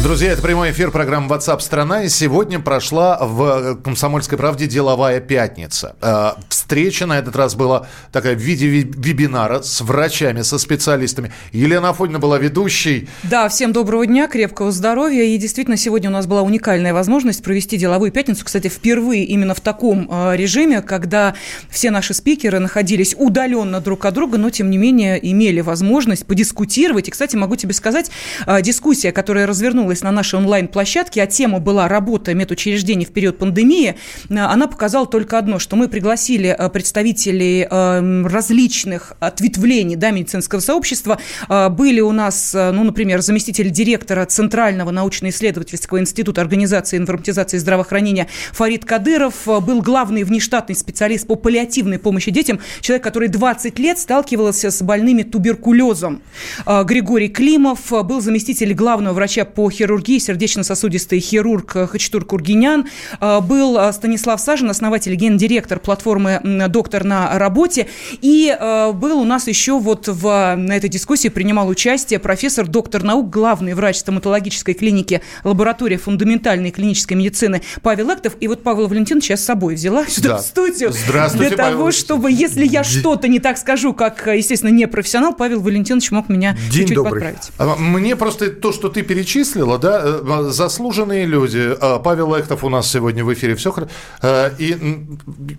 Друзья, это прямой эфир программы WhatsApp страна. И сегодня прошла в Комсомольской правде деловая пятница. Э, встреча на этот раз была такая в виде вебинара с врачами, со специалистами. Елена Афонина была ведущей. Да, всем доброго дня, крепкого здоровья. И действительно, сегодня у нас была уникальная возможность провести деловую пятницу. Кстати, впервые именно в таком э, режиме, когда все наши спикеры находились удаленно друг от друга, но тем не менее имели возможность подискутировать. И, кстати, могу тебе сказать, э, дискуссия, которая развернулась развернулась на нашей онлайн-площадке, а тема была «Работа медучреждений в период пандемии», э, она показала только одно, что мы пригласили э, представителей э, различных ответвлений да, медицинского сообщества. Были у нас, ну, например, заместитель директора Центрального научно-исследовательского института организации информатизации здравоохранения Фарид Кадыров, был главный внештатный специалист по паллиативной помощи детям, человек, который 20 лет сталкивался с больными туберкулезом. Григорий Климов был заместитель главного врача по хирургии, сердечно-сосудистый хирург Хачатур Кургинян. А, был а, Станислав Сажин, основатель, гендиректор платформы «Доктор на работе». И а, был у нас еще вот в, на этой дискуссии принимал участие профессор, доктор наук, главный врач стоматологической клиники лаборатории фундаментальной клинической медицины Павел Эктов. И вот Павел Валентинович я с собой взяла сюда да. в студию. Здравствуйте, Для того, Павел. чтобы, если я что-то не так скажу, как, естественно, не профессионал, Павел Валентинович мог меня чуть-чуть подправить. Мне просто то, что ты перечислил, правило, да, э, заслуженные люди. А, Павел Эктов у нас сегодня в эфире. Все э, И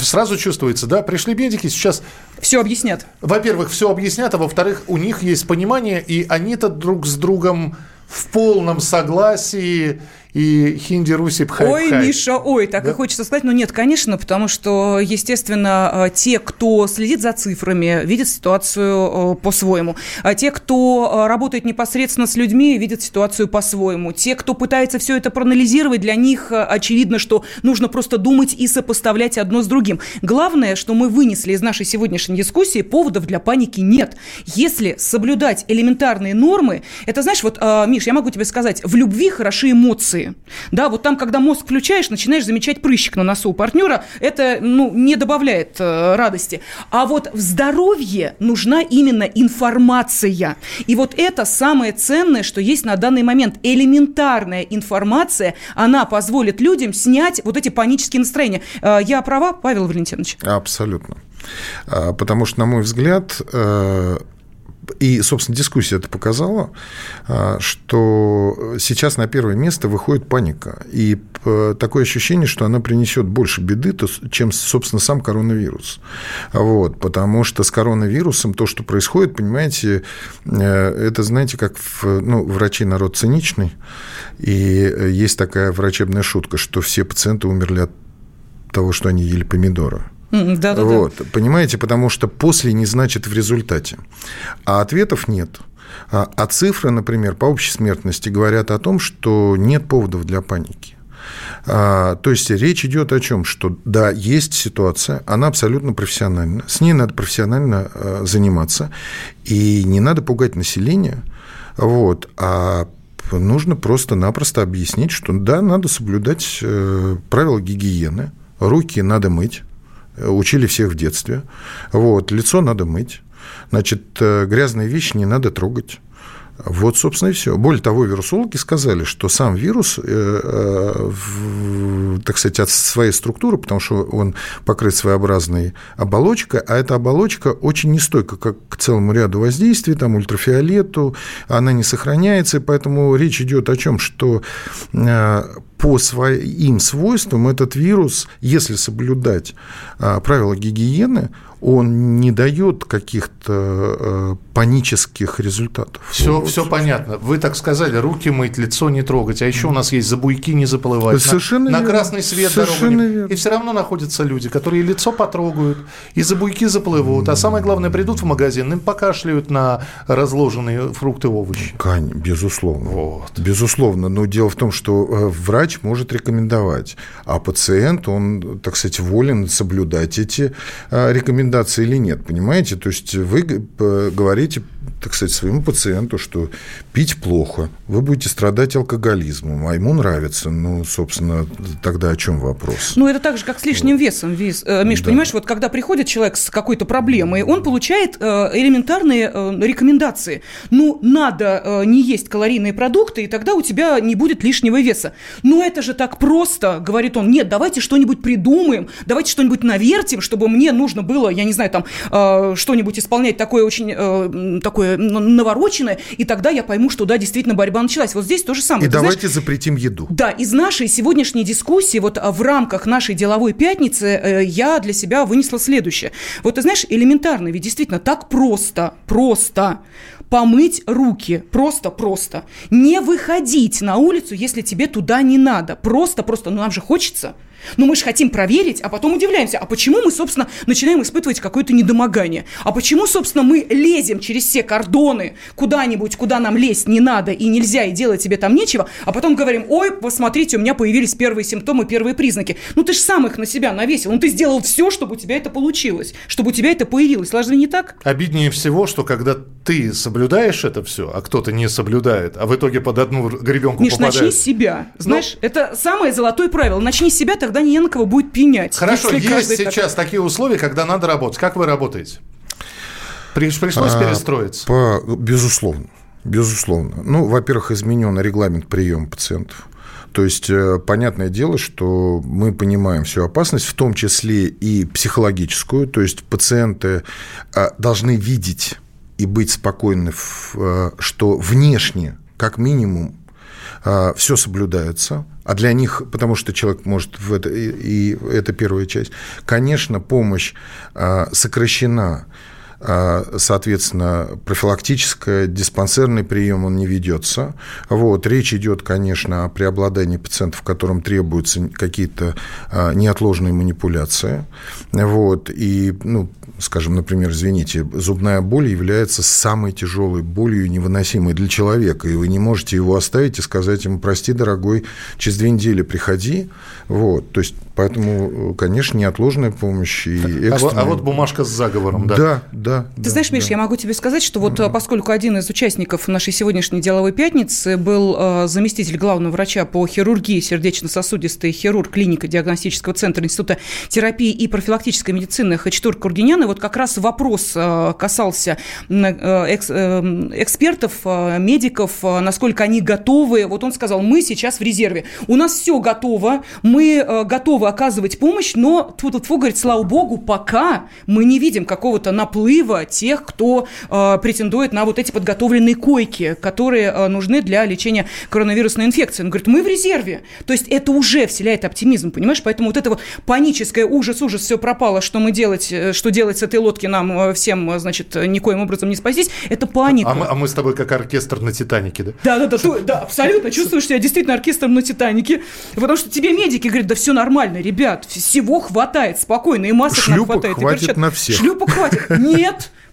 сразу чувствуется, да, пришли медики, сейчас... Все объяснят. Во-первых, все объяснят, а во-вторых, у них есть понимание, и они-то друг с другом в полном согласии и Хинди Руси Пхай Ой, Миша, ой, так да? и хочется сказать, но нет, конечно, потому что, естественно, э, те, кто следит за цифрами, видят ситуацию э, по-своему. А те, кто э, работает непосредственно с людьми, видят ситуацию по-своему. Те, кто пытается все это проанализировать, для них очевидно, что нужно просто думать и сопоставлять одно с другим. Главное, что мы вынесли из нашей сегодняшней дискуссии, поводов для паники нет. Если соблюдать элементарные нормы, это, знаешь, вот, Миш, я могу тебе сказать, в любви хороши эмоции эмоции. Да, вот там, когда мозг включаешь, начинаешь замечать прыщик на носу у партнера, это, ну, не добавляет э, радости. А вот в здоровье нужна именно информация. И вот это самое ценное, что есть на данный момент. Элементарная информация, она позволит людям снять вот эти панические настроения. Э, я права, Павел Валентинович? Абсолютно. А, потому что, на мой взгляд, э, и, собственно, дискуссия это показала, а, что сейчас на первое место выходит паника. И такое ощущение, что она принесет больше беды, чем, собственно, сам коронавирус. Вот, потому что с коронавирусом то, что происходит, понимаете, э, это, знаете, как в, ну, врачи народ циничный, и есть такая врачебная шутка, что все пациенты умерли от того, что они ели помидоры. Да, да, вот, да. Понимаете, потому что после не значит в результате. А ответов нет. А, а цифры, например, по общей смертности говорят о том, что нет поводов для паники. А, то есть речь идет о чем? Что да, есть ситуация, она абсолютно профессиональна, с ней надо профессионально а, заниматься, и не надо пугать население, вот, а нужно просто-напросто объяснить, что да, надо соблюдать э, правила гигиены, руки надо мыть, учили всех в детстве. Вот, лицо надо мыть. Значит, э, грязные вещи не надо трогать. Вот, собственно, и все. Более того, вирусологи сказали, что сам вирус, э, э, так сказать, от своей структуры, потому что он покрыт своеобразной оболочкой, а эта оболочка очень нестойка как к целому ряду воздействий, там, ультрафиолету, она не сохраняется, и поэтому речь идет о чем, что по своим свойствам этот вирус, если соблюдать э, правила гигиены, он не дает каких-то э, панических результатов. Все, вот. все понятно. Вы так сказали, руки мыть, лицо не трогать. А еще у нас есть забуйки не заплывать. Совершенно на, верно. на красный свет Совершенно дорогу. Верно. И все равно находятся люди, которые лицо потрогают, и забуйки заплывут. А самое главное, придут в магазин, им покашляют на разложенные фрукты и овощи. Кань, безусловно. Вот. Безусловно. Но дело в том, что э, врач может рекомендовать, а пациент, он, так сказать, волен соблюдать эти э, рекомендации или нет, понимаете? То есть вы говорите, так сказать, своему пациенту, что пить плохо, вы будете страдать алкоголизмом, а ему нравится. Ну, собственно, тогда о чем вопрос? Ну, это так же, как с лишним весом. Вес. Э, Миш, да. понимаешь, вот когда приходит человек с какой-то проблемой, он получает э, элементарные э, рекомендации. Ну, надо не есть калорийные продукты, и тогда у тебя не будет лишнего веса. Но это же так просто, говорит он. Нет, давайте что-нибудь придумаем, давайте что-нибудь навертим, чтобы мне нужно было, я не знаю, там, что-нибудь исполнять такое очень такое навороченное, и тогда я пойму, что да, действительно борьба началась. Вот здесь то же самое. И Ты давайте знаешь, запретим еду. Да, из нашей сегодняшней дискуссии, вот в рамках нашей деловой пятницы, э, я для себя вынесла следующее. Вот ты знаешь, элементарно, ведь действительно так просто, просто помыть руки. Просто-просто. Не выходить на улицу, если тебе туда не надо. Просто-просто. Ну, нам же хочется. Но мы же хотим проверить, а потом удивляемся, а почему мы, собственно, начинаем испытывать какое-то недомогание? А почему, собственно, мы лезем через все кордоны куда-нибудь, куда нам лезть не надо и нельзя, и делать тебе там нечего, а потом говорим, ой, посмотрите, у меня появились первые симптомы, первые признаки. Ну ты же сам их на себя навесил, ну ты сделал все, чтобы у тебя это получилось, чтобы у тебя это появилось. Разве не так? Обиднее всего, что когда ты соблюдаешь это все, а кто-то не соблюдает, а в итоге под одну гребенку Миш, попадает. начни с себя. Ну, Знаешь, ну, это самое золотое правило. Начни с себя, тогда не на кого будет пенять. Хорошо, есть сейчас так... такие условия, когда надо работать. Как вы работаете? Пришлось а, перестроиться? По, безусловно. Безусловно. Ну, во-первых, изменен регламент приема пациентов. То есть, э, понятное дело, что мы понимаем всю опасность, в том числе и психологическую. То есть, пациенты э, должны видеть и быть спокойны, э, что внешне, как минимум, все соблюдается, а для них, потому что человек может в это, и, и это первая часть, конечно, помощь сокращена. а, соответственно, профилактическое, диспансерный прием он не ведется. Вот. Речь идет, конечно, о преобладании пациентов, которым требуются какие-то а, неотложные манипуляции. Вот. И, ну, скажем, например, извините, зубная боль является самой тяжелой болью, невыносимой для человека, и вы не можете его оставить и сказать ему, прости, дорогой, через две недели приходи. Вот. То есть Поэтому, конечно, неотложная помощь и экстренная... А, вот, а вот бумажка с заговором, да? Да, да. Ты да, знаешь, Миш, да. я могу тебе сказать, что вот mm-hmm. поскольку один из участников нашей сегодняшней деловой пятницы был э, заместитель главного врача по хирургии, сердечно-сосудистой хирург клиника диагностического центра Института терапии и профилактической медицины Хачатур Кургинян, и вот как раз вопрос э, касался экс, экспертов, медиков, насколько они готовы. Вот он сказал, мы сейчас в резерве. У нас все готово, мы готовы оказывать помощь, но тут тут говорит, слава богу, пока мы не видим какого-то наплыва тех, кто э, претендует на вот эти подготовленные койки, которые э, нужны для лечения коронавирусной инфекции. Он говорит, мы в резерве. То есть это уже вселяет оптимизм, понимаешь? Поэтому вот это вот паническое ужас-ужас, все пропало, что мы делать, э, что делать с этой лодки нам э, всем, э, значит, никоим образом не спастись, это паника. А мы, а мы с тобой как оркестр на Титанике, да? Да-да-да, да, абсолютно чувствуешь себя действительно оркестром на Титанике, потому что тебе медики говорят, да все нормально, ребят, всего хватает, спокойно, и масок Шлюпок хватает. хватит на всех. Шлюпок хватит. Нет,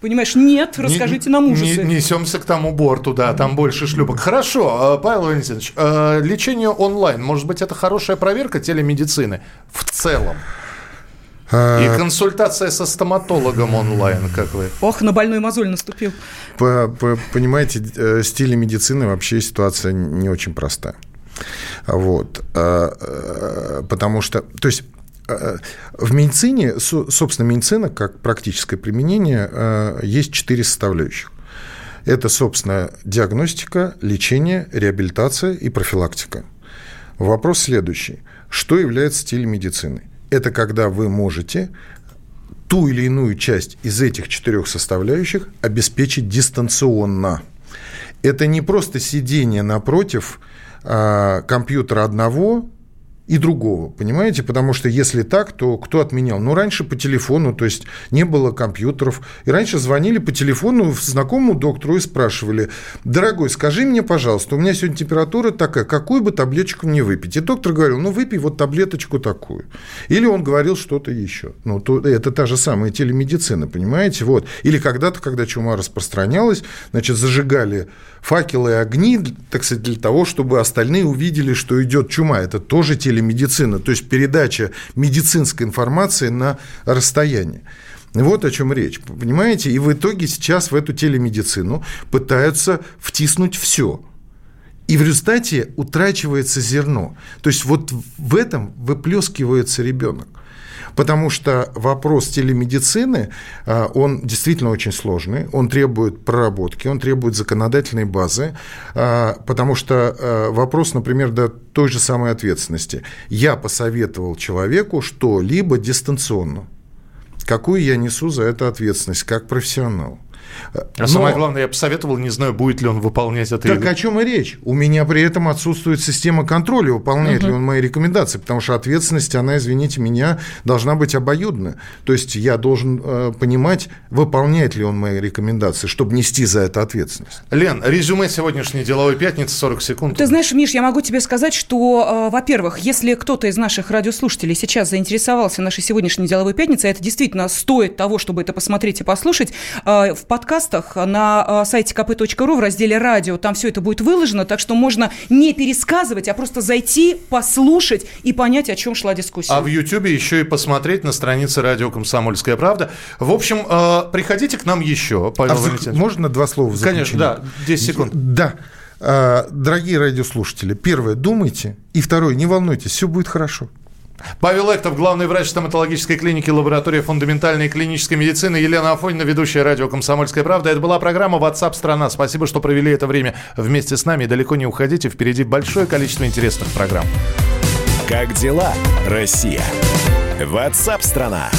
Понимаешь, нет, расскажите нам ужасы. Не, несемся к тому борту, да, там больше шлюпок. Хорошо, э, Павел Валентинович, э, лечение онлайн, может быть, это хорошая проверка телемедицины в целом? А, И консультация со стоматологом онлайн, как вы? Ох, на больной мозоль наступил. Понимаете, э, с телемедициной вообще ситуация не очень простая. Вот. А, а, потому что, то есть а, в медицине, собственно, медицина как практическое применение, есть четыре составляющих. Это, собственно, диагностика, лечение, реабилитация и профилактика. Вопрос следующий. Что является телемедициной? Это когда вы можете ту или иную часть из этих четырех составляющих обеспечить дистанционно. Это не просто сидение напротив компьютера одного и другого, понимаете? Потому что если так, то кто отменял? Ну, раньше по телефону, то есть не было компьютеров. И раньше звонили по телефону знакомому доктору и спрашивали, дорогой, скажи мне, пожалуйста, у меня сегодня температура такая, какую бы таблеточку мне выпить? И доктор говорил, ну, выпей вот таблеточку такую. Или он говорил что-то еще. Ну, то, это та же самая телемедицина, понимаете? Вот. Или когда-то, когда чума распространялась, значит, зажигали факелы и огни, так сказать, для того, чтобы остальные увидели, что идет чума. Это тоже телемедицина, то есть передача медицинской информации на расстоянии. Вот о чем речь, понимаете? И в итоге сейчас в эту телемедицину пытаются втиснуть все. И в результате утрачивается зерно. То есть вот в этом выплескивается ребенок. Потому что вопрос телемедицины, а, он действительно очень сложный, он требует проработки, он требует законодательной базы, а, потому что а, вопрос, например, до той же самой ответственности. Я посоветовал человеку что-либо дистанционно. Какую я несу за это ответственность как профессионал? А Но... самое главное, я посоветовал, не знаю, будет ли он выполнять это. Так о чем и речь? У меня при этом отсутствует система контроля, выполняет угу. ли он мои рекомендации, потому что ответственность, она, извините меня, должна быть обоюдна. То есть я должен э, понимать, выполняет ли он мои рекомендации, чтобы нести за это ответственность. Лен, резюме сегодняшней деловой пятницы 40 секунд. Ты знаешь, Миш, я могу тебе сказать, что, э, во-первых, если кто-то из наших радиослушателей сейчас заинтересовался нашей сегодняшней деловой пятницей, это действительно стоит того, чтобы это посмотреть и послушать, э, в подкастах на а, сайте kp.ru в разделе «Радио». Там все это будет выложено, так что можно не пересказывать, а просто зайти, послушать и понять, о чем шла дискуссия. А в Ютьюбе еще и посмотреть на странице «Радио Комсомольская правда». В общем, э, приходите к нам еще, Павел а Валентинович. Можно два слова в Конечно, да, 10 секунд. Да. А, дорогие радиослушатели, первое, думайте, и второе, не волнуйтесь, все будет хорошо. Павел Эктов, главный врач стоматологической клиники лаборатории фундаментальной и клинической медицины, Елена Афонина, ведущая радио «Комсомольская правда». Это была программа WhatsApp страна Спасибо, что провели это время вместе с нами. Далеко не уходите, впереди большое количество интересных программ. Как дела, Россия? WhatsApp страна